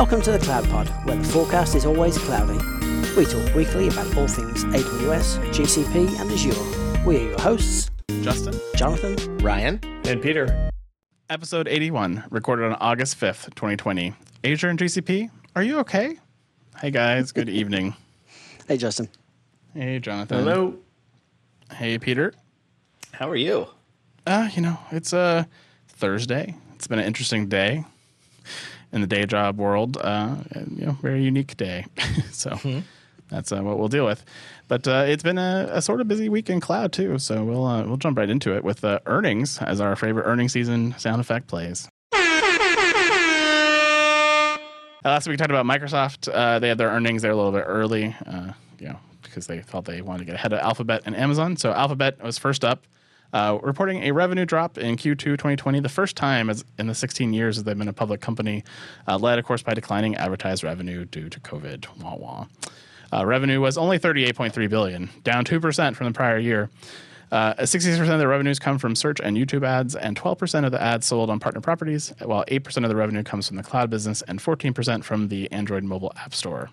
Welcome to the Cloud Pod, where the forecast is always cloudy. We talk weekly about all things AWS, GCP, and Azure. We are your hosts, Justin, Jonathan, Ryan, and Peter. Episode 81, recorded on August 5th, 2020. Azure and GCP, are you okay? Hey guys, good evening. Hey, Justin. Hey Jonathan. Hello. Hey Peter. how are you? Uh, you know, it's a uh, Thursday. It's been an interesting day in the day job world. Uh, you know, very unique day. so that's uh, what we'll deal with. But uh, it's been a, a sort of busy week in cloud too. So we'll uh, we'll jump right into it with uh, earnings as our favorite earnings season sound effect plays. Uh, last week we talked about Microsoft. Uh, they had their earnings there a little bit early, uh, you know, because they thought they wanted to get ahead of Alphabet and Amazon. So Alphabet was first up, uh, reporting a revenue drop in Q2 2020, the first time in the 16 years that they've been a public company, uh, led of course by declining advertised revenue due to COVID. Wah wah. Uh, revenue was only 38.3 billion, down two percent from the prior year. Uh, 66% of the revenues come from search and YouTube ads, and 12% of the ads sold on partner properties, while 8% of the revenue comes from the cloud business and 14% from the Android mobile app store.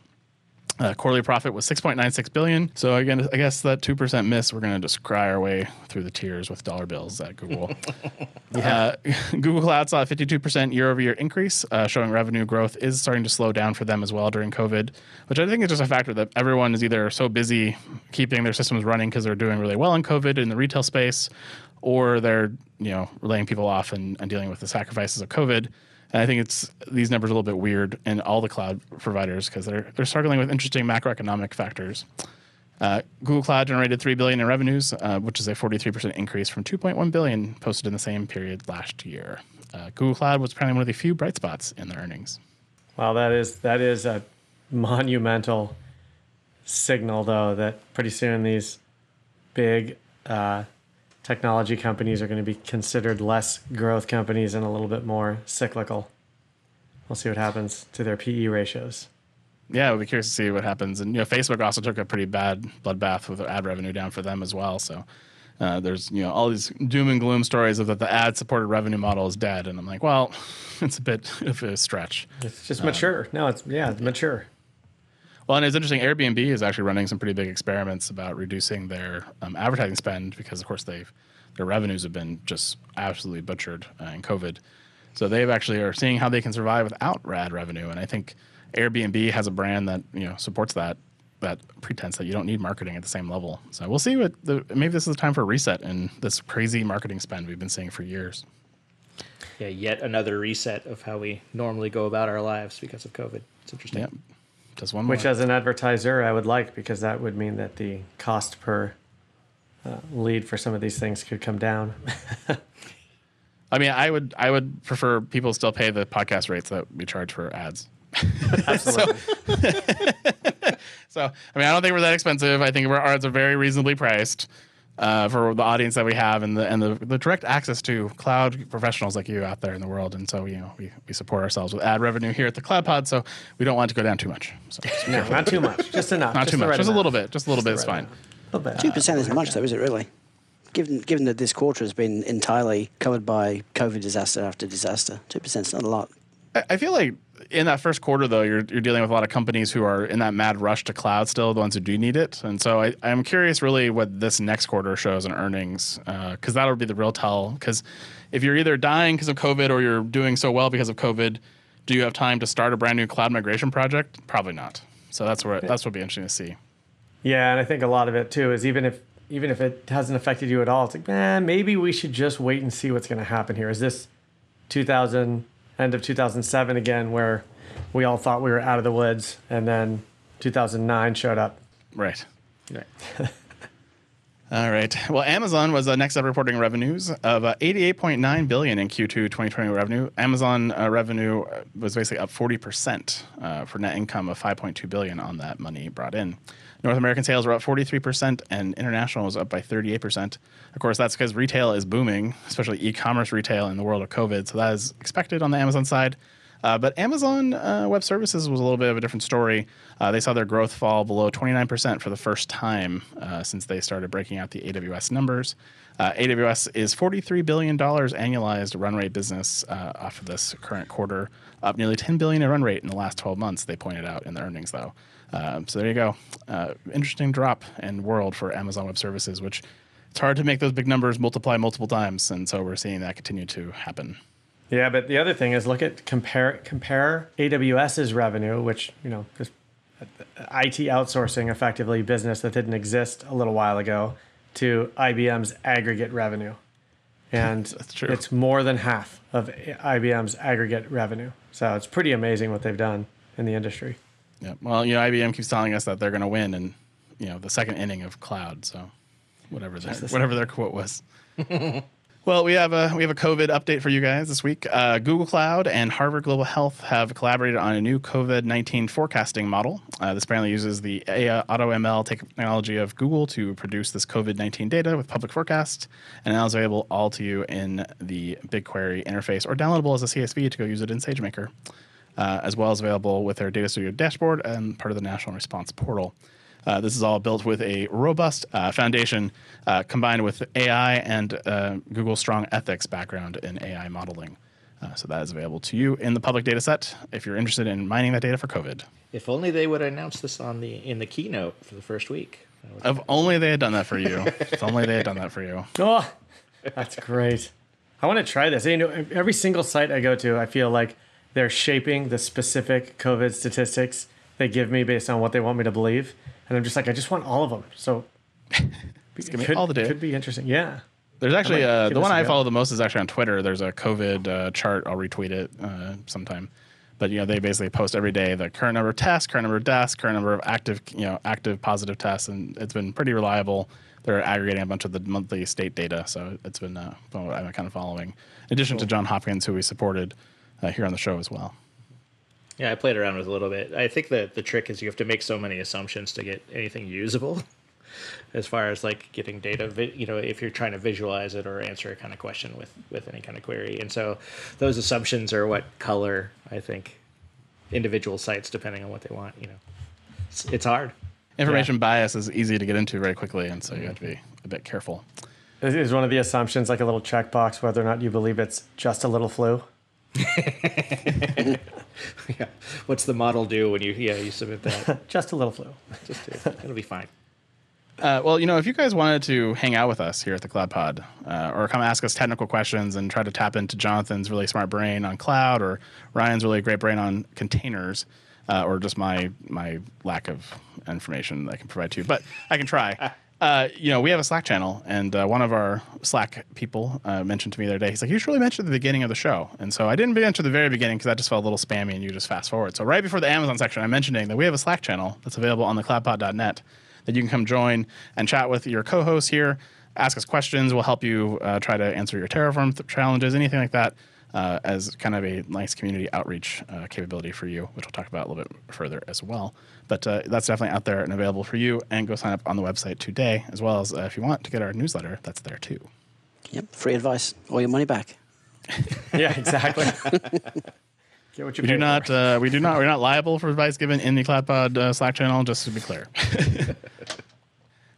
Uh, quarterly profit was 6.96 billion. So again, I guess that two percent miss, we're going to just cry our way through the tears with dollar bills at Google. uh, Google Cloud saw a 52 percent year-over-year increase, uh, showing revenue growth is starting to slow down for them as well during COVID, which I think is just a factor that everyone is either so busy keeping their systems running because they're doing really well in COVID in the retail space, or they're you know laying people off and, and dealing with the sacrifices of COVID and I think it's these numbers are a little bit weird in all the cloud providers because they're they're struggling with interesting macroeconomic factors. Uh, Google Cloud generated three billion in revenues, uh, which is a 43% increase from 2.1 billion posted in the same period last year. Uh, Google Cloud was apparently one of the few bright spots in their earnings. Wow, that is that is a monumental signal, though, that pretty soon these big uh, technology companies are going to be considered less growth companies and a little bit more cyclical. We'll see what happens to their PE ratios. Yeah, we'll be curious to see what happens. And you know, Facebook also took a pretty bad bloodbath with ad revenue down for them as well. So uh, there's you know all these doom and gloom stories of that the ad supported revenue model is dead, and I'm like, well, it's a bit of a stretch. It's just mature. no, it's yeah, it's mature. Well, and it's interesting. Airbnb is actually running some pretty big experiments about reducing their um, advertising spend because, of course, they've their revenues have been just absolutely butchered uh, in COVID. So they've actually are seeing how they can survive without rad revenue. And I think Airbnb has a brand that you know supports that that pretense that you don't need marketing at the same level. So we'll see what the maybe this is the time for a reset in this crazy marketing spend we've been seeing for years. Yeah, yet another reset of how we normally go about our lives because of COVID. It's interesting. Yep. Just one Which, more. as an advertiser, I would like because that would mean that the cost per uh, lead for some of these things could come down. I mean, I would I would prefer people still pay the podcast rates that we charge for ads. Absolutely. So I mean, I don't think we're that expensive. I think our ads are very reasonably priced uh, for the audience that we have and the and the, the direct access to cloud professionals like you out there in the world. And so you know we, we support ourselves with ad revenue here at the Cloud Pod. So we don't want to go down too much. So no, not too much. Just enough. not just too much, right just a little bit, just a little bit is right fine. amount. A little bit. Two percent isn't much, though, is it really? Given given that this quarter has been entirely covered by COVID disaster after disaster, two percent is not a lot. I- I feel like in that first quarter, though, you're, you're dealing with a lot of companies who are in that mad rush to cloud still, the ones who do need it. And so I, I'm curious really what this next quarter shows in earnings, uh, because that'll be the real tell. Because if you're either dying because of COVID or you're doing so well because of COVID, do you have time to start a brand new cloud migration project? Probably not. So that's where that's what'll be interesting to see. Yeah, and I think a lot of it too is even if even if it hasn't affected you at all, it's like, man, maybe we should just wait and see what's going to happen here. Is this 2000 end of 2007 again, where we all thought we were out of the woods, and then 2009 showed up? Right. Right. All right. Well, Amazon was uh, next up reporting revenues of uh, 88.9 billion in Q2 2020 revenue. Amazon uh, revenue uh, was basically up 40 percent uh, for net income of 5.2 billion on that money brought in. North American sales were up 43 percent, and international was up by 38 percent. Of course, that's because retail is booming, especially e-commerce retail in the world of COVID. So that is expected on the Amazon side. Uh, but Amazon uh, Web Services was a little bit of a different story. Uh, they saw their growth fall below 29% for the first time uh, since they started breaking out the AWS numbers. Uh, AWS is $43 billion annualized run rate business uh, off of this current quarter, up nearly 10 billion in run rate in the last 12 months. They pointed out in the earnings, though. Um, so there you go. Uh, interesting drop in world for Amazon Web Services, which it's hard to make those big numbers multiply multiple times, and so we're seeing that continue to happen. Yeah, but the other thing is look at compare compare AWS's revenue, which you know, just IT outsourcing effectively business that didn't exist a little while ago, to IBM's aggregate revenue, and That's true. it's more than half of IBM's aggregate revenue. So it's pretty amazing what they've done in the industry. Yeah. Well, you know, IBM keeps telling us that they're going to win in, you know, the second inning of cloud. So, whatever their whatever their quote was. well, we have a we have a COVID update for you guys this week. Uh, Google Cloud and Harvard Global Health have collaborated on a new COVID nineteen forecasting model. Uh, this apparently uses the AI Auto ML technology of Google to produce this COVID nineteen data with public forecasts, and now is available all to you in the BigQuery interface or downloadable as a CSV to go use it in SageMaker uh, as well as available with their Data Studio dashboard and part of the National Response Portal. Uh, this is all built with a robust uh, foundation uh, combined with AI and uh, Google's strong ethics background in AI modeling. Uh, so that is available to you in the public data set if you're interested in mining that data for COVID. If only they would announce this on the in the keynote for the first week. If only they had done that for you. if only they had done that for you. Oh, that's great. I want to try this. You know, every single site I go to, I feel like they're shaping the specific COVID statistics they give me based on what they want me to believe, and I'm just like, I just want all of them. So, give me all the data. Could be interesting. Yeah. There's actually uh, the one I follow the most is actually on Twitter. There's a COVID uh, chart. I'll retweet it uh, sometime. But you know, they basically post every day the current number of tests, current number of deaths, current number of active, you know, active positive tests, and it's been pretty reliable. They're aggregating a bunch of the monthly state data, so it's been uh, what I'm kind of following. In addition to John Hopkins, who we supported uh, here on the show as well. Yeah, I played around with it a little bit. I think that the trick is you have to make so many assumptions to get anything usable. As far as like getting data, vi- you know, if you're trying to visualize it or answer a kind of question with with any kind of query, and so those assumptions are what color I think individual sites depending on what they want. You know, it's, it's hard. Information bias is easy to get into very quickly, and so you have to be a bit careful. Is, is one of the assumptions like a little checkbox whether or not you believe it's just a little flu? yeah. What's the model do when you yeah you submit that? Just a little flu. Just do. it'll be fine. Uh, well, you know, if you guys wanted to hang out with us here at the Cloud Pod, uh, or come ask us technical questions and try to tap into Jonathan's really smart brain on cloud, or Ryan's really great brain on containers, uh, or just my my lack of information that I can provide to you, but I can try. Uh, you know, we have a Slack channel, and uh, one of our Slack people uh, mentioned to me the other day. He's like, "You should really mention the beginning of the show." And so I didn't mention the very beginning because that just felt a little spammy, and you just fast forward. So right before the Amazon section, I'm mentioning that we have a Slack channel that's available on the CloudPod.net that you can come join and chat with your co-hosts here, ask us questions. We'll help you uh, try to answer your Terraform th- challenges, anything like that, uh, as kind of a nice community outreach uh, capability for you, which we'll talk about a little bit further as well. But uh, that's definitely out there and available for you. And go sign up on the website today, as well as uh, if you want to get our newsletter, that's there too. Yep, free advice, all your money back. Yeah, exactly. Get what you We do not, uh, we do not, we're not liable for advice given in the CloudPod uh, Slack channel, just to be clear.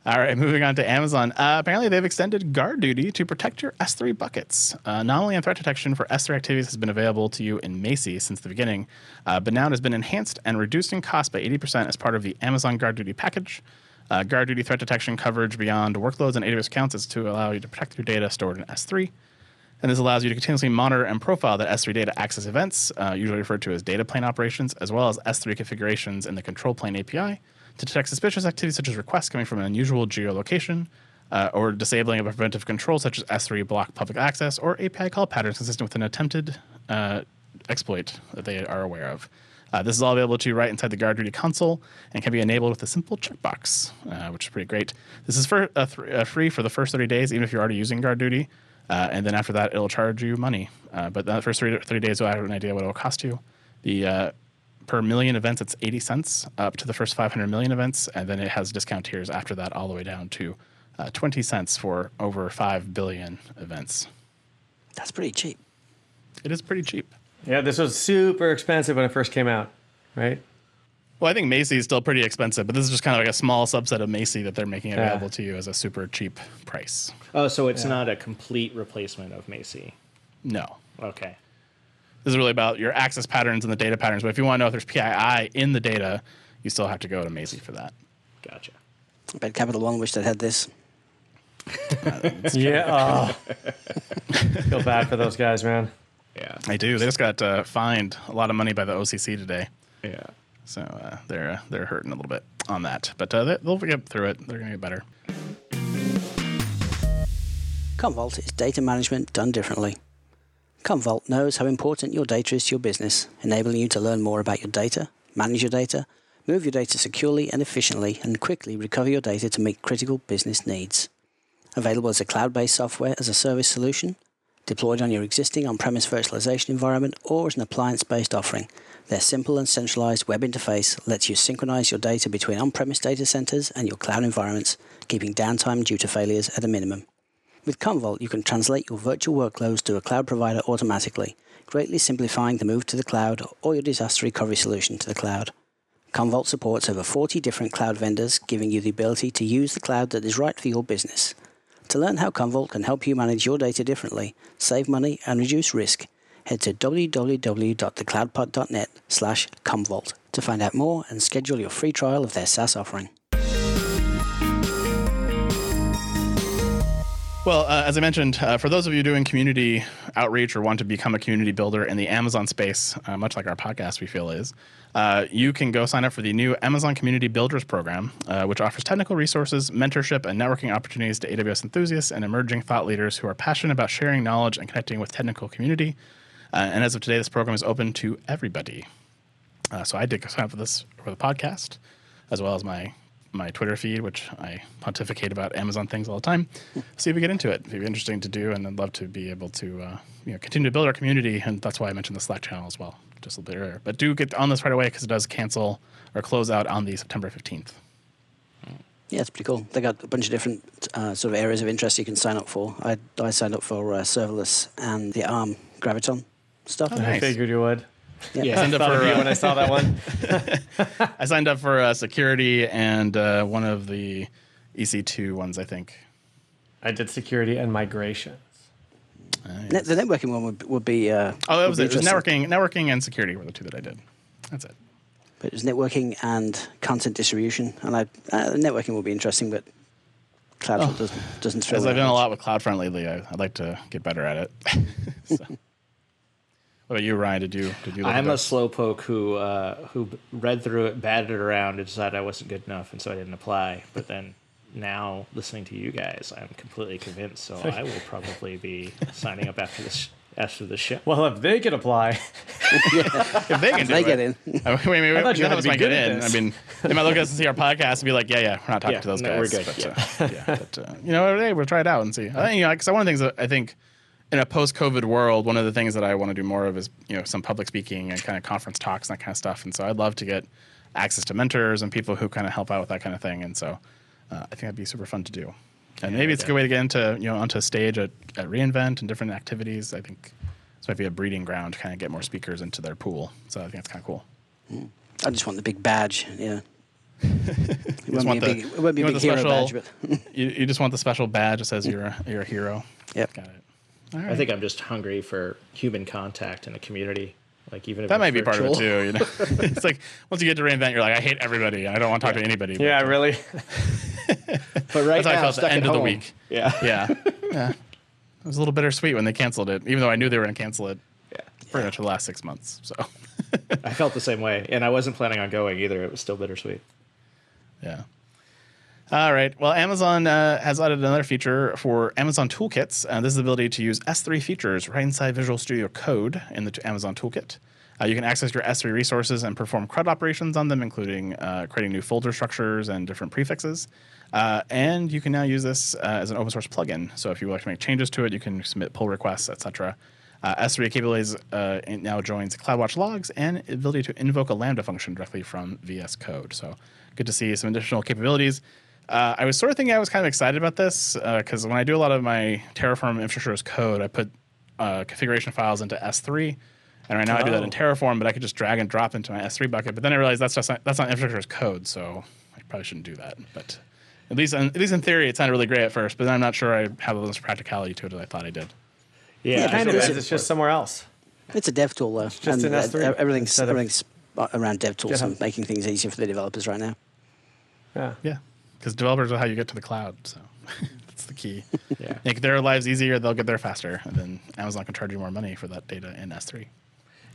All right, moving on to Amazon. Uh, apparently, they've extended guard duty to protect your S3 buckets. Uh, anomaly and threat detection for S3 activities has been available to you in Macie since the beginning, uh, but now it has been enhanced and reduced in cost by 80% as part of the Amazon Guard Duty package. Uh, guard duty threat detection coverage beyond workloads and AWS accounts is to allow you to protect your data stored in S3. And this allows you to continuously monitor and profile that S3 data access events, uh, usually referred to as data plane operations, as well as S3 configurations in the control plane API to detect suspicious activity such as requests coming from an unusual geolocation uh, or disabling of a preventive control such as S3 block public access or API call patterns consistent with an attempted uh, exploit that they are aware of. Uh, this is all available to you right inside the Guard Duty console and can be enabled with a simple checkbox, uh, which is pretty great. This is for uh, th- uh, free for the first 30 days, even if you're already using Guard Duty. And then after that, it'll charge you money. But that first 30, 30 days, you'll have an idea what it'll cost you. The per million events, it's 80 cents up to the first 500 million events, and then it has discount tiers after that, all the way down to uh, 20 cents for over 5 billion events. That's pretty cheap. It is pretty cheap. Yeah, this was super expensive when it first came out, right? Well, I think Macie is still pretty expensive, but this is just kind of like a small subset of Macie that they're making Yeah. available to you as a super cheap price. Oh, so it's not a complete replacement of Macie. No. Okay. This is really about your access patterns and the data patterns. But if you want to know if there's PII in the data, you still have to go to Macie for that. Gotcha. I bet Capital One wished they'd had this. Yeah. Oh. Feel bad for those guys, man. Yeah. I do. They just got uh, fined a lot of money by the OCC today, Yeah. so uh, they're uh, they're hurting a little bit on that. But uh, they, they'll get through it. They're gonna get better. Commvault is data management done differently. Commvault knows how important your data is to your business, enabling you to learn more about your data, manage your data, move your data securely and efficiently, and quickly recover your data to meet critical business needs. Available as a cloud based software as a service solution, deployed on your existing on premise virtualization environment, or as an appliance based offering, their simple and centralized web interface lets you synchronize your data between on premise data centers and your cloud environments, keeping downtime due to failures at a minimum. With Commvault, you can translate your virtual workloads to a cloud provider automatically, greatly simplifying the move to the cloud or your disaster recovery solution to the cloud. Commvault supports over 40 different cloud vendors, giving you the ability to use the cloud that is right for your business. To learn how Commvault can help you manage your data differently, save money, and reduce risk, head to www.thecloudpod.net slash Commvault to find out more and schedule your free trial of their SaaS offering. Well, uh, as I mentioned, uh, for those of you doing community outreach or want to become a community builder in the Amazon space, uh, much like our podcast we feel is, uh, you can go sign up for the new Amazon Community Builders Program, uh, which offers technical resources, mentorship, and networking opportunities to AWS enthusiasts and emerging thought leaders who are passionate about sharing knowledge and connecting with technical community. Uh, and as of today, this program is open to everybody. So I did sign up for this for the podcast, as well as my my Twitter feed, which I pontificate about Amazon things all the time. See if we get into it. It'd be interesting to do, and I'd love to be able to uh, you know continue to build our community, and that's why I mentioned the Slack channel as well, just a little bit earlier. But do get on this right away because it does cancel or close out on the September fifteenth. Yeah, it's pretty cool. They got a bunch of different uh, sort of areas of interest you can sign up for. I, I signed up for uh, serverless and the ARM Graviton stuff. Oh, I figured you would. I signed up for uh, when I saw that one. I signed up for uh, security and uh, one of the EC2 ones, I think. I did security and migrations. Net, the networking one would, would be. Uh, Oh, that was it. It was networking, networking and security were the two that I did. That's it. But it was networking and content distribution, and I uh, networking will be interesting, but CloudFront doesn't doesn't As I've that done a lot with CloudFront lately, I, I'd like to get better at it. So. What about you, Ryan? Did you did you? look I'm a slowpoke who uh, who read through it, batted it around, and decided I wasn't good enough, and so I didn't apply. But then now, listening to you guys, I'm completely convinced. So I will probably be signing up after this after the show. Well, if they could apply, if they can do They it. get in. I mean, wait, wait, I thought you had to get good in. I mean, they might look at us and see our podcast and be like, "Yeah, yeah, we're not talking Yeah, to those no, guys." we're good, But, yeah. uh, yeah, but, uh, you know, hey, we'll try it out and see. I think, you know, because one of the things that I think in a post-COVID world, one of the things that I want to do more of is you know some public speaking and kind of conference talks and that kind of stuff. And so I'd love to get access to mentors and people who kind of help out with that kind of thing. And so uh, I think that'd be super fun to do. And maybe it's a good way to get into you know onto a stage at, at reInvent and different activities. I think this might be a breeding ground to kind of get more speakers into their pool. So I think that's kind of cool. I just want the big badge. Yeah. It just want be a the- big, it won't be you a big special- badge, but You, you just want the special badge that says you're a, you're a hero. yep. Got it. All right. I think I'm just hungry for human contact in a community. Like even if that it's might be part of it too. You know, it's like once you get to reinvent, you're like, I hate everybody. I don't want to talk to anybody. Yeah, uh, really. But right That's how I now, felt at the end of the week. Yeah. Yeah, yeah. It was a little bittersweet when they canceled it, even though I knew they were going to cancel it yeah. pretty much for the last six months. So, I felt the same way, and I wasn't planning on going either. It was still bittersweet. yeah. All right. Well, Amazon uh, has added another feature for Amazon Toolkits. Uh, this is the ability to use S3 features right inside Visual Studio Code in the Amazon Toolkit. Uh, you can access your S3 resources and perform CRUD operations on them, including uh, creating new folder structures and different prefixes. Uh, and you can now use this uh, as an open source plugin. So if you would like to make changes to it, you can submit pull requests, etc. Uh, S3 capabilities now joins CloudWatch logs and ability to invoke a Lambda function directly from VS Code. So good to see some additional capabilities. Uh, I was sort of thinking I was kind of excited about this because when I do a lot of my Terraform infrastructure as code, I put uh, configuration files into S3, And right now I do that in Oh. Terraform, but I could just drag and drop into my S3 bucket. But then I realized that's just not, that's not infrastructure as code, so I probably shouldn't do that. But at least in, at least in theory, it sounded really great at first. But then I'm not sure I have as much practicality to it as I thought I did. Yeah, Yeah, Kind of it's- is. It's just somewhere else. It's a dev tool, though. just and an uh, S3 everything's everything's around dev tools and making things easier for the developers right now. Yeah. Yeah, because developers are how you get to the cloud, so that's the key. Yeah. Make their lives easier, they'll get there faster, and then Amazon can charge you more money for that data in S3.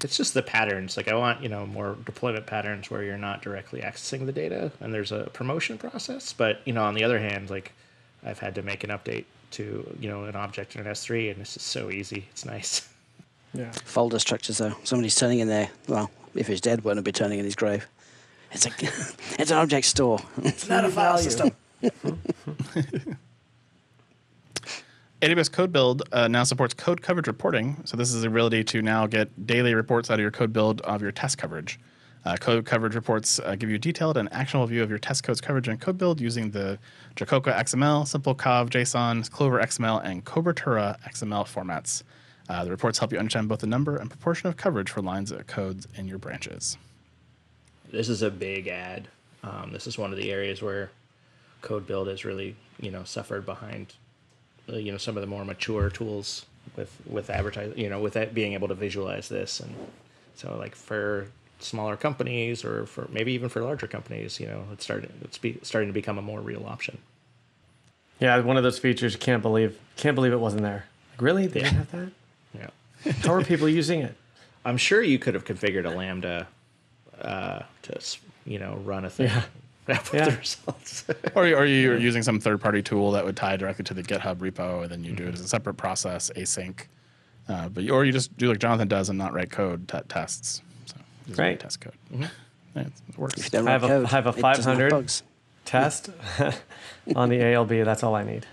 It's just the patterns. Like I want, you know, more deployment patterns where you're not directly accessing the data and there's a promotion process. But, you know, on the other hand, like I've had to make an update to, you know, an object in an S3 and this is so easy. It's nice. Yeah. Folder structures, though. Somebody's turning in there. Well, if he's dead, won't be turning in his grave. It's a, it's an object store. It's not a file system. AWS Code Build uh, now supports code coverage reporting. So this is the ability to now get daily reports out of your code build of your test coverage. Uh, code coverage reports uh, give you a detailed and actionable view of your test code's coverage in code build using the JaCoCo XML, SimpleCov JSON, Clover XML, and Cobertura XML formats. Uh, the reports help you understand both the number and proportion of coverage for lines of codes in your branches. This is a big ad. Um, this is one of the areas where code build has really, you know, suffered behind, uh, you know, some of the more mature tools with with advertising, you know, with that being able to visualize this, and so like for smaller companies or for maybe even for larger companies, you know, it's starting it's be, starting to become a more real option. Yeah. One of those features can't believe can't believe it wasn't there. Like, really? They didn't have that? Yeah, How are people using it? I'm sure you could have configured a lambda uh, to you know run a thing. Yeah. with Yeah. the results. Or, or you're using some third party tool that would tie directly to the GitHub repo, and then you do it as a separate process, async. Uh, but or you just do like Jonathan does and not write code t- tests. So you just write Right. test code. Yeah, it works. If you don't I have a- code, I have a 500. Test on the ALB. That's all I need.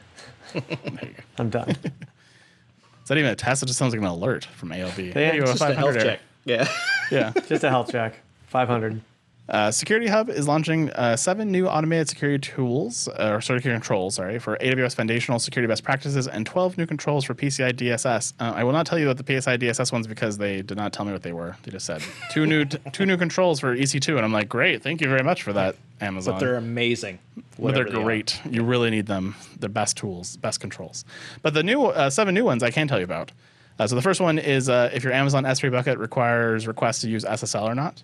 There you go. I'm done. Is that even a test? It just sounds like an alert from ALB. Yeah, Hey, you have just a health 500 check. Yeah. Yeah. Just a health check. 500. Uh, Security Hub is launching uh, seven new automated security tools, uh, or security controls, sorry, for AWS foundational security best practices and 12 new controls for PCI DSS. Uh, I will not tell you about the PCI DSS ones because they did not tell me what they were. They just said two new two new controls for EC2, and I'm like, great, thank you very much for that, Amazon. But they're amazing. But they're they are. great. You really need them. They're best tools, best controls. But the new uh, seven new ones I can tell you about. Uh, so the first one is uh, if your Amazon S3 bucket requires requests to use SSL or not.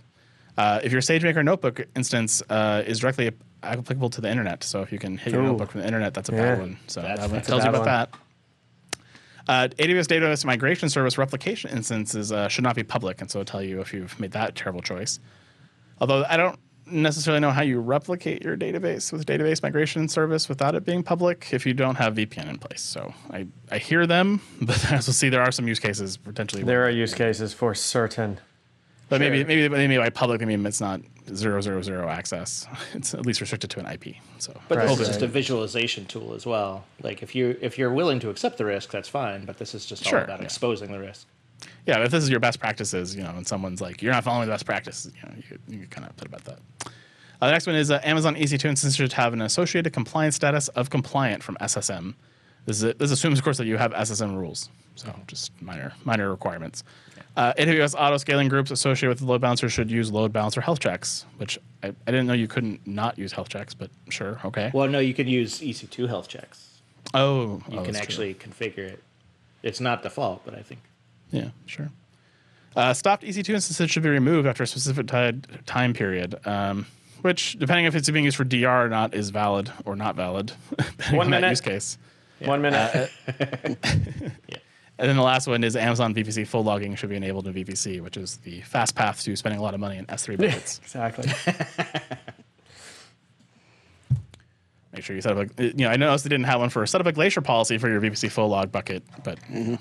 Uh, if your SageMaker notebook instance uh, is directly applicable to the internet, so if you can hit your notebook from the internet, that's a Yeah. bad one. So That's- that one that's a tells you about one. that. Uh, AWS Database Migration Service replication instances uh, should not be public, and so it'll tell you if you've made that terrible choice. Although I don't necessarily know how you replicate your database with database migration service without it being public if you don't have VPN in place. So I, I hear them, but I also see there are some use cases potentially. There are use cases for certain. But maybe Sure. maybe maybe by public I mean it's not zero zero zero access. It's at least restricted to an IP. So But this is just a visualization tool as well. Like if you if you're willing to accept the risk, that's fine. But this is just Sure, all about yeah. exposing the risk. yeah, if this is your best practices, you know, and someone's like, you're not following the best practices," you know, you could, you could kind of upset about that. Uh, the next one is uh, Amazon EC2 instances should have an associated compliance status of compliant from SSM. This, is this assumes, of course, that you have SSM rules, so just minor minor requirements. Uh, AWS auto scaling groups associated with the load balancer should use load balancer health checks, which I, I didn't know you couldn't not use health checks, but sure, okay. Well, no, you could use EC2 health checks. oh, You oh, can that's true. actually configure it. It's not default, but I think Yeah, sure. Uh, stopped EC2 instances should be removed after a specific ti- time period, um, which, depending if it's being used for DR or not, is valid or not valid. One on minute. use case. One minute. And then the last one is Amazon VPC flow logging should be enabled in VPC, which is the fast path to spending a lot of money in S3 buckets. exactly. Make sure you set up a, you know, I noticed they didn't have one for set up a Glacier policy for your VPC flow log bucket, but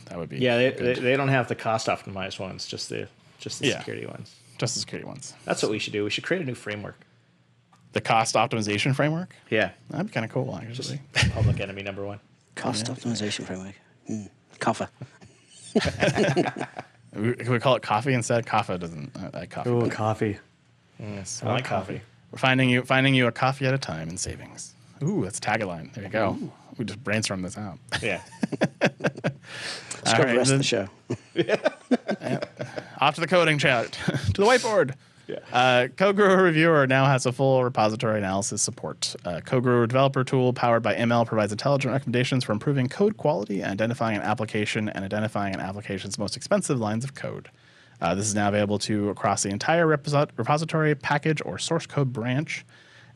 that would be yeah, they, they, good. they don't have the cost optimized ones, just the just the Yeah. security ones. just the security ones. That's what we should do. We should create a new framework. The cost optimization framework, Yeah, that'd be kind of cool, actually. public enemy number one. Cost optimization framework. Mm. Kafka. We, can we call it coffee instead? Kafka doesn't uh, like coffee. Ooh, but- coffee. yes. I like coffee. We're finding you finding you a coffee at a time in savings. Ooh, that's a tagline. There you go. We just brainstormed this out. Yeah, Let's All go right, the rest then- of the show. yeah. off to the coding chat, to the whiteboard. Yeah. Uh, Reviewer now has a full repository analysis support. Uh, CodeGuru developer tool powered by ML provides intelligent recommendations for improving code quality, identifying an application, and identifying an application's most expensive lines of code. Uh, this is now available to across the entire reposi- repository, package, or source code branch.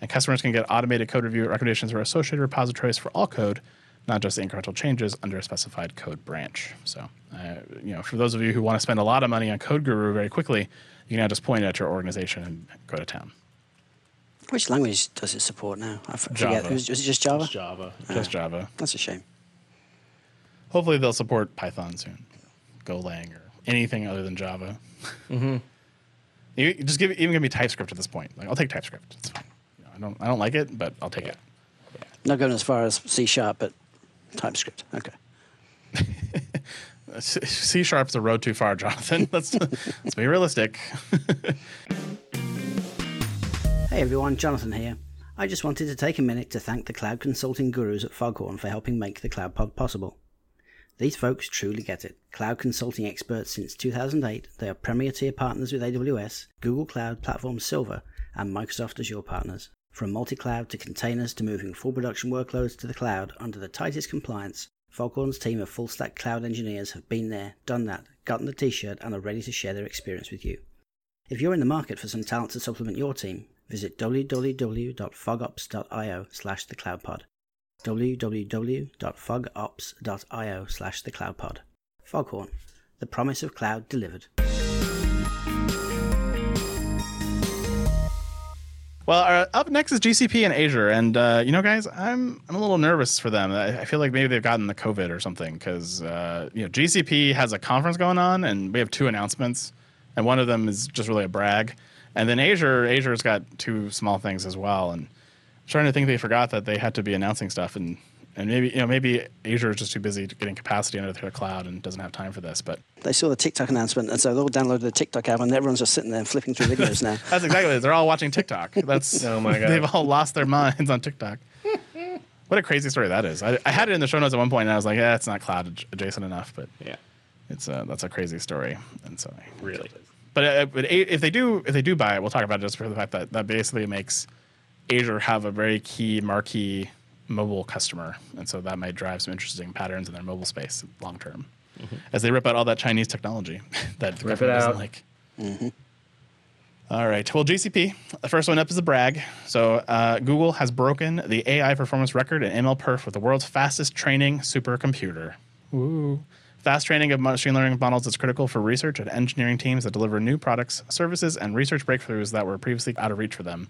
And customers can get automated code review recommendations for associated repositories for all code, not just incremental changes under a specified code branch. So, uh, you know, for those of you who want to spend a lot of money on CodeGuru very quickly, you can now just point it at your organization and go to town. Which language does it support now? I f- forget. Java. Was, was it just Java? It's Java. Just Java. That's a shame. Hopefully, they'll support Python soon, Golang, or anything other than Java. Mm-hmm. You you just give even give me TypeScript at this point. Like I'll take TypeScript. It's fine. You know, I don't I don't like it, but I'll take it. Not going as far as C sharp, but TypeScript. Okay. C sharp's a road too far, Jonathan. Let's let's be realistic. Hey everyone, Jonathan here. I just wanted to take a minute to thank the cloud consulting gurus at Foghorn for helping make the Cloud Pod possible. These folks truly get it. Cloud consulting experts since 2008, they are premier tier partners with AWS, Google Cloud Platform Silver, and Microsoft Azure partners. From multi cloud to containers to moving full production workloads to the cloud under the tightest compliance, Foghorn's team of full stack cloud engineers have been there, done that, gotten the t shirt, and are ready to share their experience with you. If you're in the market for some talent to supplement your team, visit www.fogops.io slash thecloudpod. www.fogops.io slash thecloudpod. Foghorn, the promise of cloud delivered. Well, uh, up next is GCP and Azure, and uh, you know, guys, I'm I'm a little nervous for them. I, I feel like maybe they've gotten the COVID or something because uh, you know GCP has a conference going on, and we have two announcements, and one of them is just really a brag, and then Azure Azure's got two small things as well, and I'm trying to think they forgot that they had to be announcing stuff, and and maybe you know maybe Azure is just too busy getting capacity under their cloud and doesn't have time for this, but They saw the TikTok announcement, and so they all downloaded the TikTok app, and everyone's just sitting there flipping through videos now. That's exactly it. They're all watching TikTok. That's Oh my God. They've all lost their minds on TikTok. what a crazy story that is. I, I had it in the show notes at one point, and I was like, "Yeah, it's not cloud adjacent enough," but Yeah. it's uh, that's a crazy story. And so, I Really. But, uh, but if they do, if they do buy it, we'll talk about it just for the fact that that basically makes Azure have a very key marquee mobile customer, and so that might drive some interesting patterns in their mobile space long term, as they rip out all that Chinese technology that the Rip government it doesn't out. like. All right. Well, GCP. The first one up is a brag. So uh, Google has broken the AI performance record in ML Perf with the world's fastest training supercomputer. Woo. Fast training of machine learning models is critical for research and engineering teams that deliver new products, services, and research breakthroughs that were previously out of reach for them.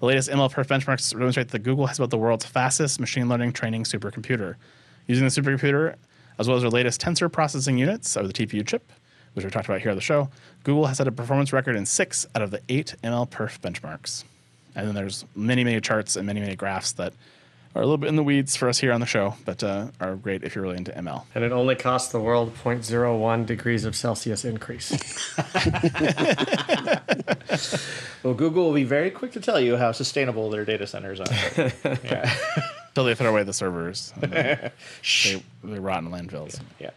The latest ML Perf benchmarks demonstrate that Google has built the world's fastest machine learning training supercomputer. Using the supercomputer, as well as their latest tensor processing units, or the TPU chip, which we talked about here on the show, Google has set a performance record in six out of the eight ML Perf benchmarks. And then there's many, many charts and many, many graphs that are a little bit in the weeds for us here on the show, but uh, are great if you're really into ML. And it only costs the world 0.01 degrees of Celsius increase. Well, Google will be very quick to tell you how sustainable their data centers are. yeah. Until they throw away the servers. then they, they rot in landfills. yeah.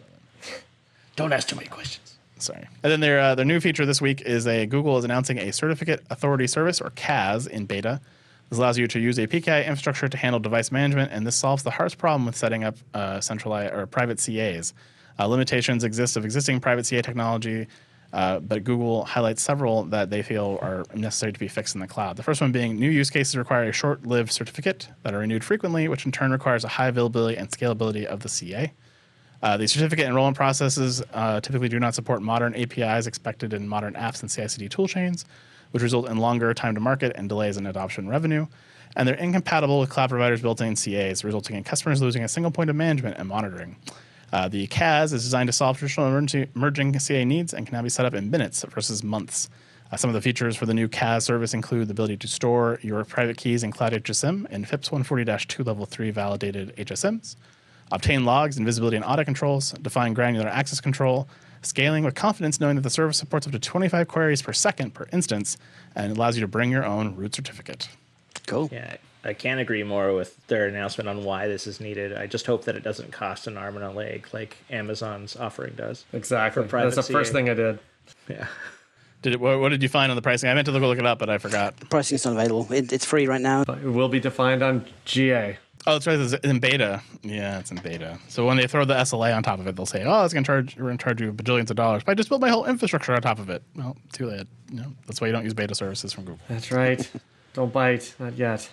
Don't ask too many questions. Sorry. And then their uh, their new feature this week is a Google is announcing a Certificate Authority Service or CAS in beta. This allows you to use a PKI infrastructure to handle device management, and this solves the hardest problem with setting up uh, centralized or private CAs. Uh, limitations exist of existing private CA technology, uh, but Google highlights several that they feel are necessary to be fixed in the cloud. The first one being new use cases require a short-lived certificate that are renewed frequently, which in turn requires a high availability and scalability of the CA. Uh, the certificate enrollment processes uh, typically do not support modern APIs expected in modern apps and CI/CD toolchains, which result in longer time to market and delays in adoption revenue. And they're incompatible with cloud providers' built-in CAs, resulting in customers losing a single point of management and monitoring. Uh, the CAS is designed to solve traditional emergency, emerging CA needs and can now be set up in minutes versus months. Uh, some of the features for the new CAS service include the ability to store your private keys in Cloud HSM in FIPS 140-2 Level 3 validated HSMs, obtain logs and visibility and audit controls, define granular access control, scaling with confidence knowing that the service supports up to 25 queries per second per instance, and allows you to bring your own root certificate. Cool. Yeah, I can't agree more with their announcement on why this is needed. I just hope that it doesn't cost an arm and a leg like Amazon's offering does. Exactly. That's the first thing I did. Yeah. Did it, what, what did you find on the pricing? I meant to look, look it up, but I forgot. Pricing's not available. It, it's free right now. But it will be defined on GA. Oh, that's right. It's in beta. Yeah, it's in beta. So when they throw the SLA on top of it, they'll say, "Oh, it's going to charge. We're going to charge you bajillions of dollars." But I just built my whole infrastructure on top of it. Well, too late. You know, that's why you don't use beta services from Google. That's right. Don't bite. Not yet.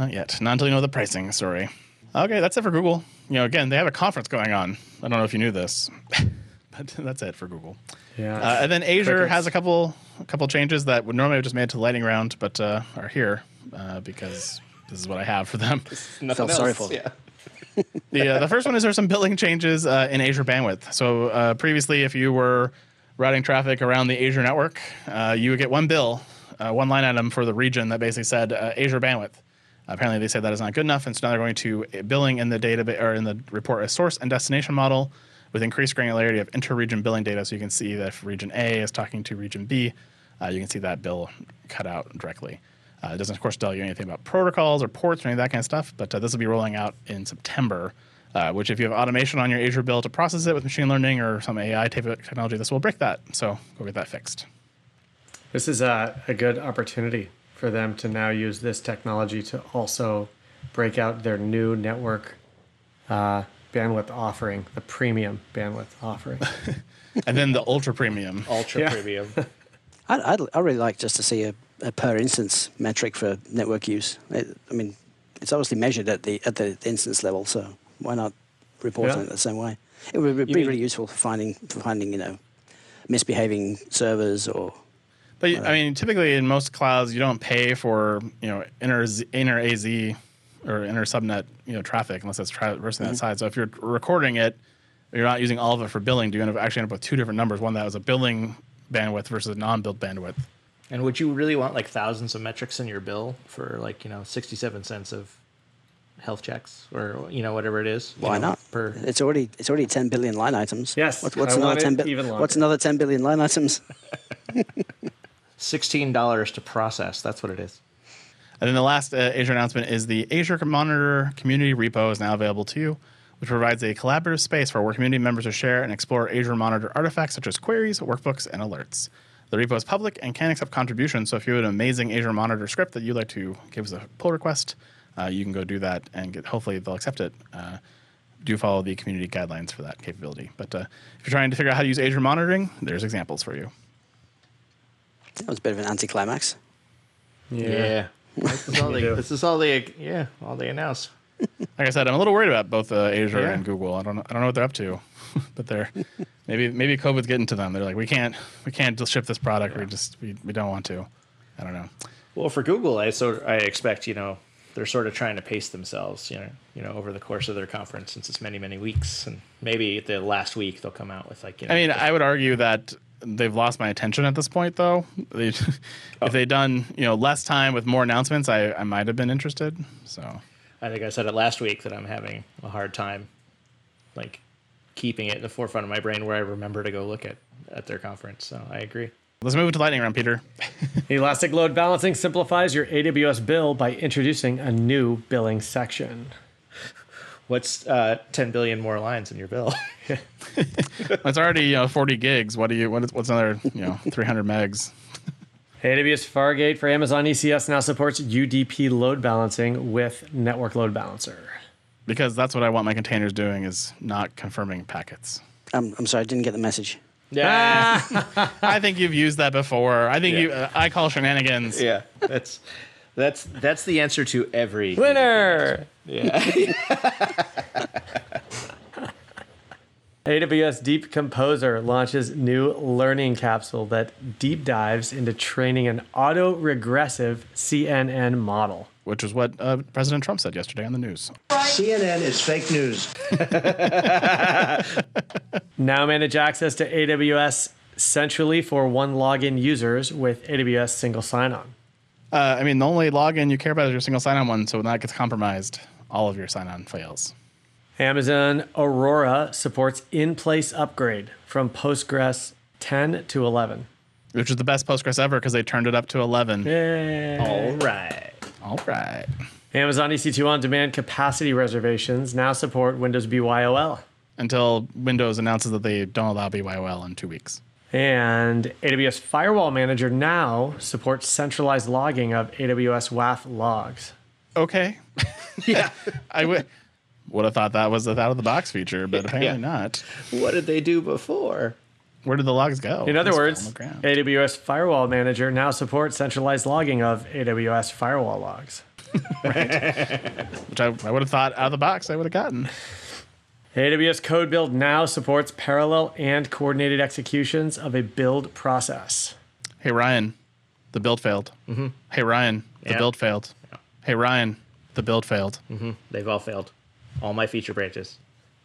Not yet. Not until you know the pricing. Sorry. Okay, that's it for Google. You know, again, they have a conference going on. I don't know if you knew this, but that's it for Google. Yeah. Uh, and then Azure Crickets. has a couple a couple changes that would normally have just made it to the lightning round, but uh, are here uh, because this is what I have for them. Nothing Felt sorry for them. Yeah. the uh, the first one is there's some billing changes uh, in Azure bandwidth. So uh, previously, if you were routing traffic around the Azure network, uh, you would get one bill, uh, one line item for the region that basically said uh, Azure bandwidth. Apparently, they said that is not good enough, and so now they're going to billing in the database or in the report a source and destination model with increased granularity of inter-region billing data, so you can see that if region A is talking to region B, uh, you can see that bill cut out directly. Uh, it doesn't, of course, tell you anything about protocols or ports or any of that kind of stuff, but uh, this will be rolling out in September. Uh, which, if you have automation on your Azure bill to process it with machine learning or some AI type of technology, this will break that. So go get that fixed. This is a, a good opportunity for them to now use this technology to also break out their new network uh, bandwidth offering, the premium bandwidth offering. And then the ultra premium. Ultra Yeah. premium. I'd, I'd, I'd really like just to see a, a per instance metric for network use. It, I mean, it's obviously measured at the at the instance level, so why not report on Yeah. it the same way? It would be mean- really useful for finding for finding you know misbehaving servers or But I mean, typically in most clouds, you don't pay for you know inner inner AZ or inner subnet you know traffic unless it's traversing that mm-hmm. side. So if you're recording it, you're not using all of it for billing. Do you end up actually end up with two different numbers? One that was a billing bandwidth versus a non-billed bandwidth. And would you really want like thousands of metrics in your bill for like you know sixty seven cents of health checks or you know whatever it is? why know, not? Per It's already it's already ten billion line items. Yes, What's, what's I another want ten? it bi- even what's another ten billion line items? sixteen dollars to process. That's what it is. And then the last uh, Azure announcement is the Azure Monitor community repo is now available to you, which provides a collaborative space for where community members to share and explore Azure Monitor artifacts such as queries, workbooks, and alerts. The repo is public and can accept contributions. So if you have an amazing Azure Monitor script that you'd like to give us a pull request, uh, you can go do that and get, hopefully they'll accept it. Uh, do follow the community guidelines for that capability. But uh, if you're trying to figure out how to use Azure monitoring, there's examples for you. That was a bit of an anticlimax. Yeah. This is all they. do. This is all they. Yeah, all they announce. Like I said, I'm a little worried about both uh, Azure Yeah. and Google. I don't know, I don't know what they're up to, but they're maybe maybe COVID's getting to them. They're like, we can't we can't just ship this product. We just we, we don't want to. I don't know. Well, for Google, I sort I expect you know they're sort of trying to pace themselves, you know, you know, over the course of their conference since it's many many weeks, and maybe the last week they'll come out with like you know. I mean, I would argue that they've lost my attention at this point, though. They, If oh. they'd done you know less time with more announcements, I, I might have been interested. So I think I said it last week that I'm having a hard time, like, keeping it in the forefront of my brain where I remember to go look at at their conference. So I agree. let's move to lightning round, Peter. Elastic Load Balancing simplifies your AWS bill by introducing a new billing section. What's uh, 10 billion more lines in your bill? It's already you know 40 gigs. What do you what is, what's another you know 300 megs? AWS Fargate for Amazon ECS now supports UDP load balancing with Network Load Balancer. Because that's what I want my containers doing is not confirming packets. Um, I'm sorry, I didn't get the message. yeah, I think you've used that before. I think Yeah. you. Uh, I call shenanigans. yeah. That's that's that's the answer to every Winner! Yeah. AWS Deep Composer launches new learning capsule that deep dives into training an auto-regressive CNN model. which is what uh, President Trump said yesterday on the news. CNN is fake news. Now manage access to AWS centrally for OneLogin users with AWS single sign-on. Uh, I mean, the only login you care about is your single sign-on one, so when that gets compromised, all of your sign-on fails. Amazon Aurora supports in-place upgrade from Postgres 10 to 11. Which is the best Postgres ever because they turned it up to 11. Yay. All right. All right. Amazon EC2 on-demand capacity reservations now support Windows BYOL. Until Windows announces that they don't allow BYOL in two weeks. And AWS Firewall Manager now supports centralized logging of AWS WAF logs. Okay. Yeah. I would would have thought that was a out of the box feature, but apparently Yeah. not. what did they do before? Where did the logs go? In other words, on the ground. AWS Firewall Manager now supports centralized logging of AWS firewall logs. right? which I, I would have thought out of the box I would have gotten. AWS Code Build now supports parallel and coordinated executions of a build process. Hey Ryan, the build failed. Mm-hmm. Hey Ryan, the Yeah. build failed. Hey Ryan, the build failed. They've all failed. All my feature branches.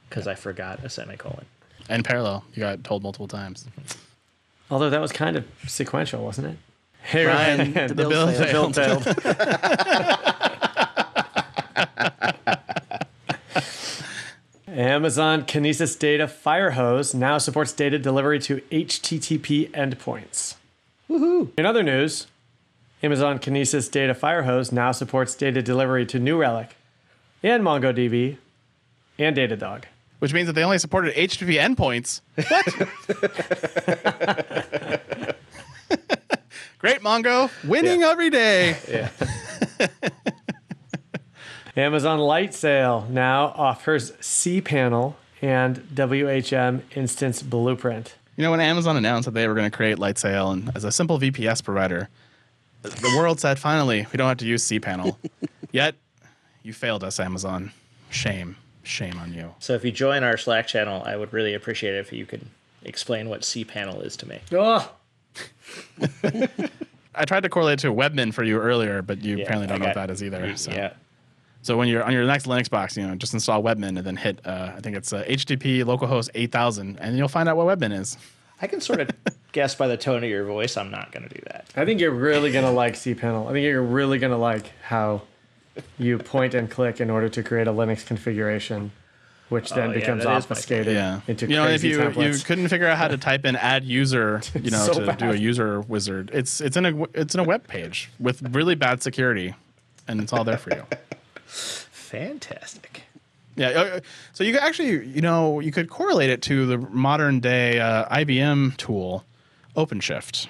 Because I forgot a semicolon. And parallel, you got told multiple times. Although that was kind of sequential, wasn't it? Hey, Ryan, Ryan, the build build failed. failed. build failed. Amazon Kinesis Data Firehose now supports data delivery to HTTP endpoints. Woohoo! In other news, Amazon Kinesis Data Firehose now supports data delivery to New Relic and MongoDB and Datadog. Which means that they only supported HTTP endpoints. What? Great Mongo, winning every day. Yeah. Amazon Lightsail now offers cPanel and WHM Instance Blueprint. You know, when Amazon announced that they were going to create Lightsail and as a simple VPS provider, the world said, finally, we don't have to use cPanel. Yet, you failed us, Amazon. Shame. Shame on you. So if you join our Slack channel, I would really appreciate it if you could explain what cPanel is to me. Oh, I tried to correlate to Webmin for you earlier, but you Yeah, apparently don't I know what that is either. So. Yeah. So when you're on your next Linux box, you know, just install Webmin and then hit, uh, I think it's uh, HTTP localhost 8000, and you'll find out what Webmin is. I can sort of guess by the tone of your voice, I'm not going to do that. I think you're really going to like cPanel. I think you're really going to like how you point and click in order to create a Linux configuration, which then Oh, yeah, becomes that is my obfuscated Yeah. into you know, if you templates. you couldn't figure out how to type in add user, you know, So to do a user wizard, it's it's in a it's in a web page with really bad security, and it's all there for you. Fantastic. Yeah. uh, So you could actually, you know, you could correlate it to the modern day uh, IBM tool, OpenShift.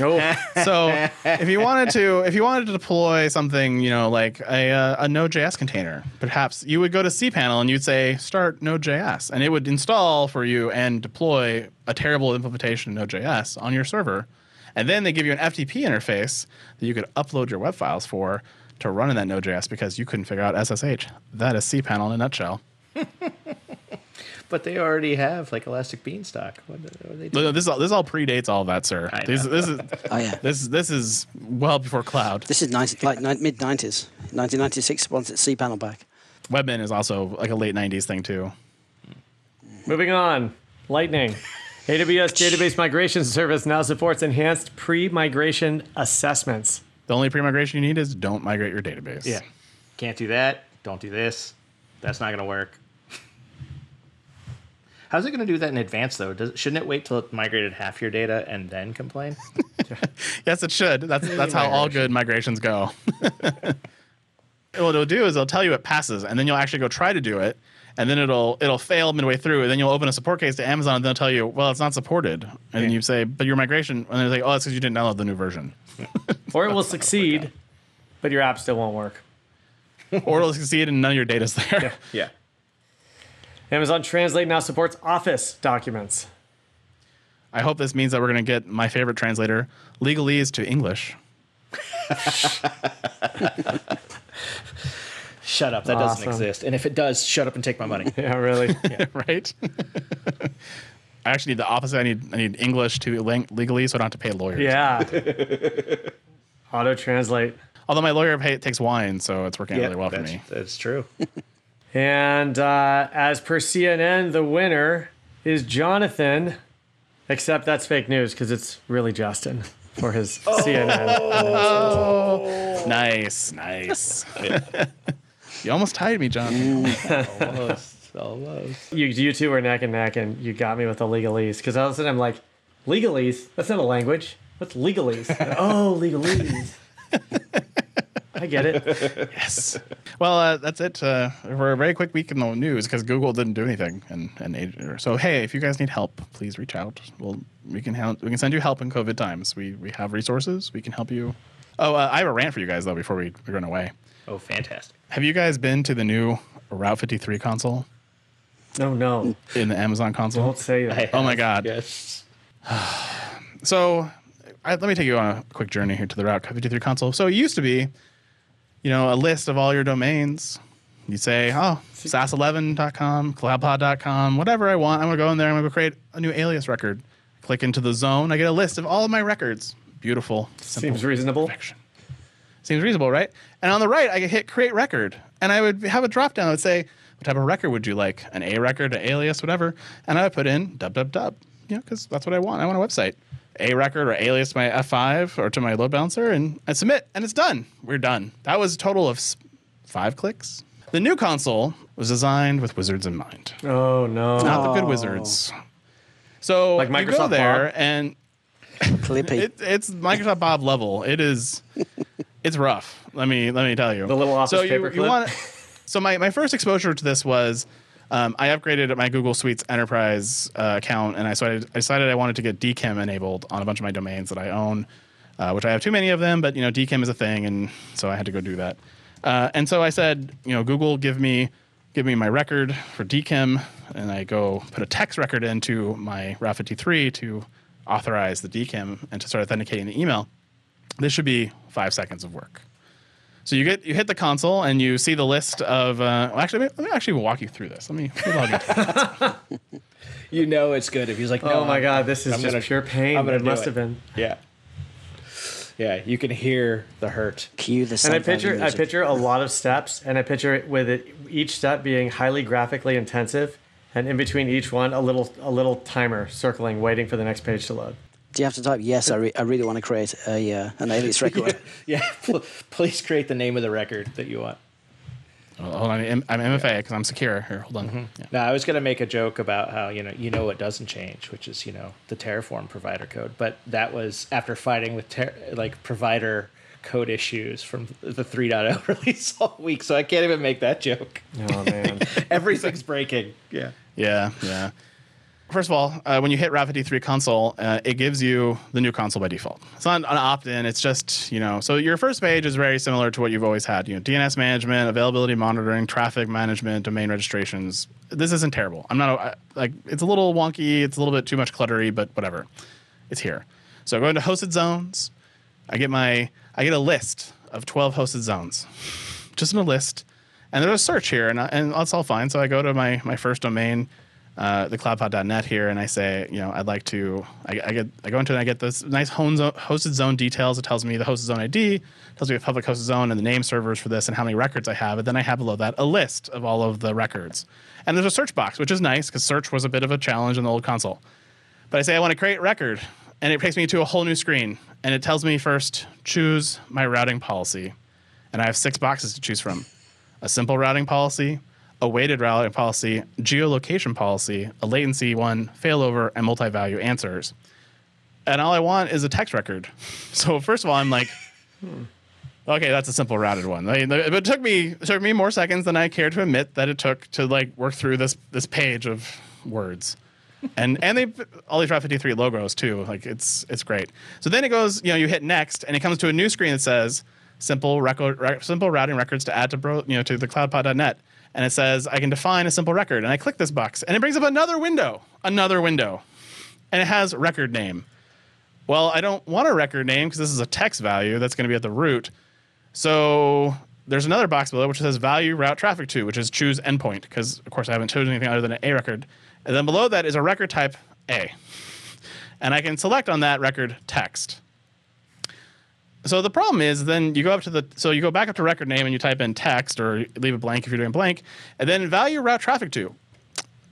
oh, So if you wanted to, if you wanted to deploy something, you know, like a, uh, a Node.js container, perhaps you would go to cPanel and you'd say start Node.js, and it would install for you and deploy a terrible implementation of Node.js on your server, and then they give you an FTP interface that you could upload your web files for to run in that Node.js because you couldn't figure out SSH. That is cPanel in a nutshell. But they already have like Elastic Beanstalk. What, what are they doing? This all, this all predates all that, sir. I This, know. this is Oh yeah. this this is well before cloud. This is 90, like mid 90s. 1996 once it's cPanel back. Webmin is also like a late '90s thing too. Hmm. moving on. Lightning. AWS Database Migration Service now supports enhanced pre-migration assessments. The only pre-migration you need is don't migrate your database. Yeah. Can't do that. Don't do this. That's not going to work. How's it going to do that in advance, though? Does, shouldn't it wait till it migrated half your data and then complain? Yes, it should. That's that's how all good migrations go. what it'll do is it'll tell you it passes, and then you'll actually go try to do it, and then it'll it'll fail midway through, and then you'll open a support case to Amazon, and they'll tell you, well, it's not supported, and then you say, but your migration, and they're like, oh, it's because you didn't download the new version, Or it will succeed, but your app still won't work. or it'll succeed and none of your data's there. yeah. Amazon Translate now supports Office documents. I hope this means that we're going to get my favorite translator, legalese to English. Shut up. That doesn't exist. And if it does, shut up and take my money. Yeah, really. right? I actually need the opposite. I need I need English to ling- legalese, so I don't have to pay lawyers. yeah. Auto translate. Although my lawyer pay, takes wine, so it's working out really well for me. that's true. And uh, as per CNN, the winner is Jonathan, except that's fake news because it's really Justin for his CNN. Nice, nice. you almost tied me, John. almost. Almost. You, you two were neck and neck, and you got me with the legalese because all of a sudden I'm like, legalese? That's not a language. What's legalese? oh, legalese. I I get it. yes. Well, uh, that's it uh, for a very quick week in the news because Google didn't do anything, and and so hey, if you guys need help, please reach out. Well, we can help. We can send you help in COVID times. We we have resources. We can help you. Oh, uh, I have a rant for you guys though before we, we run away. Oh, fantastic. Have you guys been to the new Route 53 console No, no. in the Amazon console? Don't say that. Oh my God. Yes. So I, let me take you on a quick journey here to the Route 53 console. So it used to be, you know, a list of all your domains. You say, oh, sas11.com, cloudpod.com, whatever I want. I'm going to go in there. I'm going to create a new alias record. Click into the zone. I get a list of all of my records. Beautiful. simple Seems reasonable. perfection. Seems reasonable, right? And on the right, I could hit create record, and I would have a drop down that would say, what type of record would you like? An A record, an alias, whatever. And I would put in dub dub dub, you know, because that's what I want. I want a website. A record or alias to my F5 or to my load balancer, and I submit, and it's done. We're done. That was a total of five clicks. The new console was designed with wizards in mind Oh no. not the good wizards. So Like you go Microsoft there Bob? and Clippy. it, it's Microsoft Bob level. It is, it's rough. Let me let me tell you. The little office so you, you paperclip? want. So my my first exposure to this was. Um, I upgraded my Google Suites Enterprise uh, account, and I, so I, decided I wanted to get DKIM enabled on a bunch of my domains that I own, uh, which I have too many of them. But you know, DKIM is a thing, and so I had to go do that. Uh, and so I said, you know, Google, give me give me my record for DKIM, and I go put a text record into my Route 53 to authorize the DKIM and to start authenticating the email. This should be five seconds of work. So you get you hit the console and you see the list of. Uh, well, actually, let me, actually walk you through this. Let me. Let me log into. You know it's good if he's like, no, Oh my god, this is I'm just gonna- pure pain. I'm gonna it must it. have been. Yeah. Yeah, you can hear the hurt. Cue the And I Soundgarden picture I picture a lot of steps, and I picture it with it each step being highly graphically intensive, and in between each one a little a little timer circling, waiting for the next page to load. Do you have to type yes? I, re- I really want to create a uh, an alias record. Yeah, pl- please create the name of the record that you want. Well, hold on, I'm I'm MFA because I'm secure. Here, hold on. Mm-hmm. Yeah. Now, I was going to make a joke about how you know you know what doesn't change, which is you know the Terraform provider code, but that was after fighting with ter- like provider code issues from the 3.0 release all week, so I can't even make that joke. Oh man, Everything's breaking. Yeah. Yeah, yeah. First of all, uh, when you hit Route 53 console, uh, it gives you the new console by default. It's not an opt-in. It's just you know. So your first page is very similar to what you've always had. You know, DNS management, availability monitoring, traffic management, domain registrations. This isn't terrible. I'm not I, like it's a little wonky. It's a little bit too much cluttery, but whatever. It's here. So I go into hosted zones. I get my I get a list of 12 hosted zones, just in a list, and there's a search here, and I, and that's all fine. So I go to my my first domain, uh, the cloudpod.net here, and I say, you know, I'd like to. I, I get I go into it, and I get this nice zone, hosted zone details. It tells me the hosted zone ID, tells me the public hosted zone and the name servers for this, and how many records I have. And then I have below that a list of all of the records, and there's a search box, which is nice because search was a bit of a challenge in the old console. But I say I want to create record, and it takes me to a whole new screen, and it tells me first choose my routing policy, and I have six boxes to choose from: a simple routing policy, a weighted routing policy, geolocation policy, a latency one, failover, and multi-value answers. And all I want is a text record. So first of all, I'm like, hmm. okay, that's a simple routed one. I But it took me it took me more seconds than I care to admit that it took to like work through this this page of words. and and they all these Route 53 logos too. Like it's it's great. So then it goes, you know, you hit next, and it comes to a new screen that says simple record re- simple routing records to add to bro, you know to the cloudpod.net, and it says I can define a simple record, and I click this box, and it brings up another window, another window, and it has record name. Well, I don't want a record name because this is a text value that's going to be at the root. So there's another box below which says value route traffic to, which is choose endpoint because of course I haven't chosen anything other than an A record. And then below that is a record type A. And I can select on that record text. So the problem is then you go up to the so you go back up to record name and you type in text or leave it blank if you're doing blank, and then value route traffic to.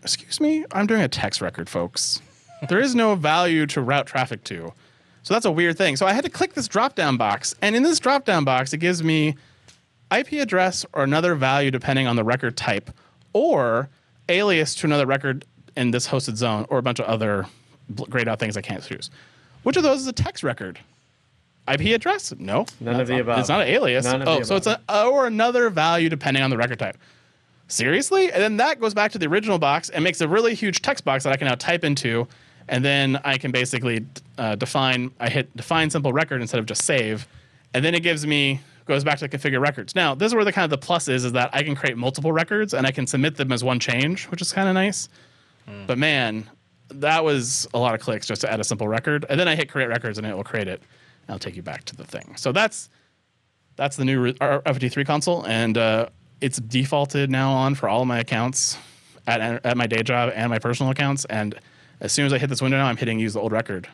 Excuse me, I'm doing a text record, folks. there is no value to route traffic to. So that's a weird thing. So I had to click this drop down box, and in this drop down box, it gives me IP address or another value depending on the record type, or alias to another record in this hosted zone, or a bunch of other grayed out things I can't choose. Which of those is a text record? IP address? No. None of the not- above. It's not an alias. None of oh, the so it's a or another value depending on the record type. Seriously? And then that goes back to the original box and makes a really huge text box that I can now type into, and then I can basically uh, define. I hit define simple record instead of just save, and then it gives me goes back to the configure records. Now this is where the kind of the plus is is that I can create multiple records and I can submit them as one change, which is kind of nice. But man, that was a lot of clicks just to add a simple record, and then I hit create records and it will create it. It'll take you back to the thing. So that's that's the new re- R- FD3 console, and uh, it's defaulted now on for all of my accounts at at my day job and my personal accounts. And as soon as I hit this window now, I'm hitting use the old record,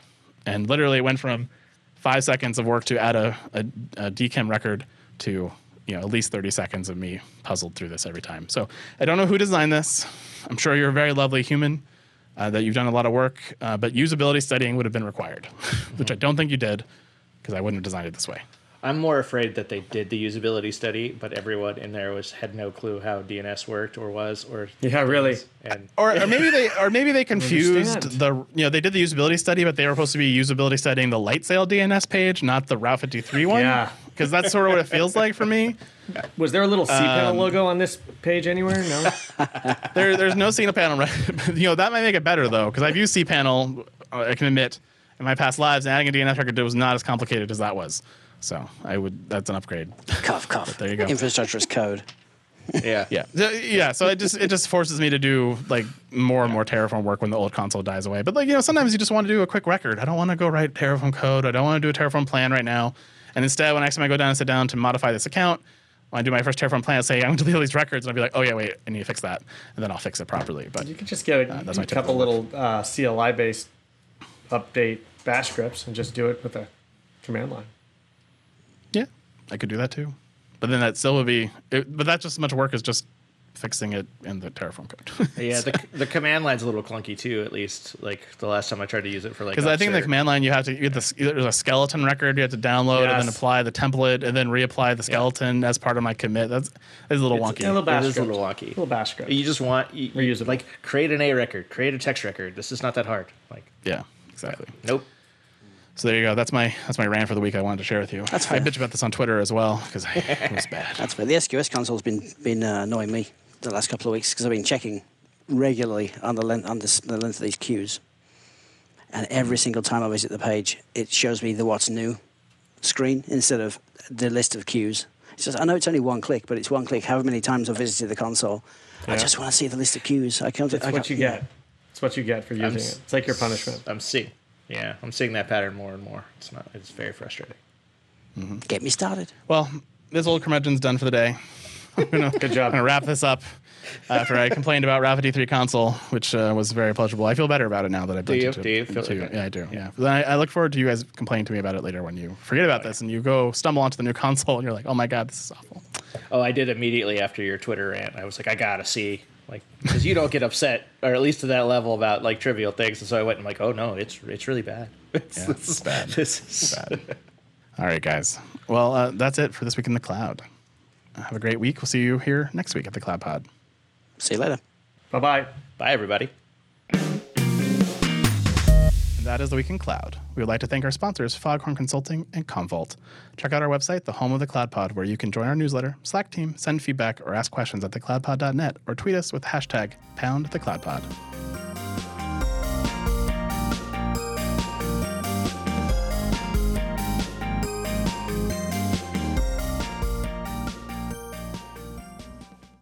and literally it went from five seconds of work to add a, a, a DKIM record to you know at least 30 seconds of me puzzled through this every time. So I don't know who designed this. I'm sure you're a very lovely human. Uh, that you've done a lot of work, uh, but usability studying would have been required, which I don't think you did, because I wouldn't have designed it this way. I'm more afraid that they did the usability study, but everyone in there was had no clue how DNS worked or was or Yeah, really. and or, or maybe they or maybe they confused the you know they did the usability study but they were supposed to be usability studying the Lightsail DNS page not the Route 53 one Yeah. because that's sort of what it feels like for me Was there a little cPanel Um, logo on this page anywhere? No. there there's no signal panel right you know that might make it better though because I've used cPanel uh, I can admit in my past lives and adding a DNS record was not as complicated as that was so I would that's an upgrade Cough, cough. there you go. Infrastructure as code. yeah. Yeah, yeah. So it just it just forces me to do like more and more Terraform work when the old console dies away. But like you know, sometimes you just want to do a quick record. I don't want to go write Terraform code. I don't want to do a Terraform plan right now. And instead, when next time I go down and sit down to modify this account, when I do my first Terraform plan, I'll say I'm going to delete all these records, and I'll be like, oh yeah, wait, I need to fix that, and then I'll fix it properly. But You could just get a, Uh, a couple little uh, CLI based update bash scripts and just do it with a command line. yeah, I could do that too. But then that still would be, it, but that's just as much work as just fixing it in the Terraform code. Yeah, the, the command line's a little clunky too. At least like the last time I tried to use it for like Because I think the command line you have to you get the there's a skeleton record you have to download and then apply the template and then reapply the skeleton as part of my commit. That's it's a little It's wonky. a little bash It is a little wonky. A little bash script. You just want you, you- Reusable. like create an A record, create a text record. This is not that hard. Like yeah, exactly. nope. So there you go. That's my that's my rant for the week. I wanted to share with you. That's I fair. bitch about this on Twitter as well because it was bad. That's fair. The SQS console's been been uh, annoying me the last couple of weeks because I've been checking regularly on the length on this, the length of these queues, and every single time I visit the page, it shows me the what's new screen instead of the list of queues. It's just I know it's only one click, but it's one click. However many times I've visited the console, I just want to see the list of queues. I can't. It's I what can't- you get. It's what you get for using s- it. It's like your punishment. I'm seeing. Yeah, I'm seeing that pattern more and more. It's not. It's very frustrating. Get me started. Well, this old curmudgeon's done for the day. I'm gonna, Good job. I'm gonna wrap this up after I complained about Route 53 console, which uh, was very pleasurable. I feel better about it now that I've Do done you? to, Do you feel- to- okay. Yeah, I do. Yeah. Then I, I look forward to you guys complaining to me about it later when you forget about this and you go stumble onto the new console and you're like, oh my god, this is awful. Oh, I did immediately after your Twitter rant. I was like, I gotta see, like, because you don't get upset, or at least to that level about like trivial things. And so I went and like, oh no, it's it's really bad. It's, Yeah, it's bad. This is Bad. All right, guys. Well, uh, that's it for this week in the cloud. Have a great week. We'll see you here next week at the Cloud Pod. See you later. Bye bye. Bye, everybody. That is the Week in Cloud. We would like to thank our sponsors, Foghorn Consulting and Commvault. Check out our website, the home of the Cloud Pod, where you can join our newsletter, Slack team, send feedback, or ask questions at thecloudpod.net, or tweet us with hashtag pound the cloud pod.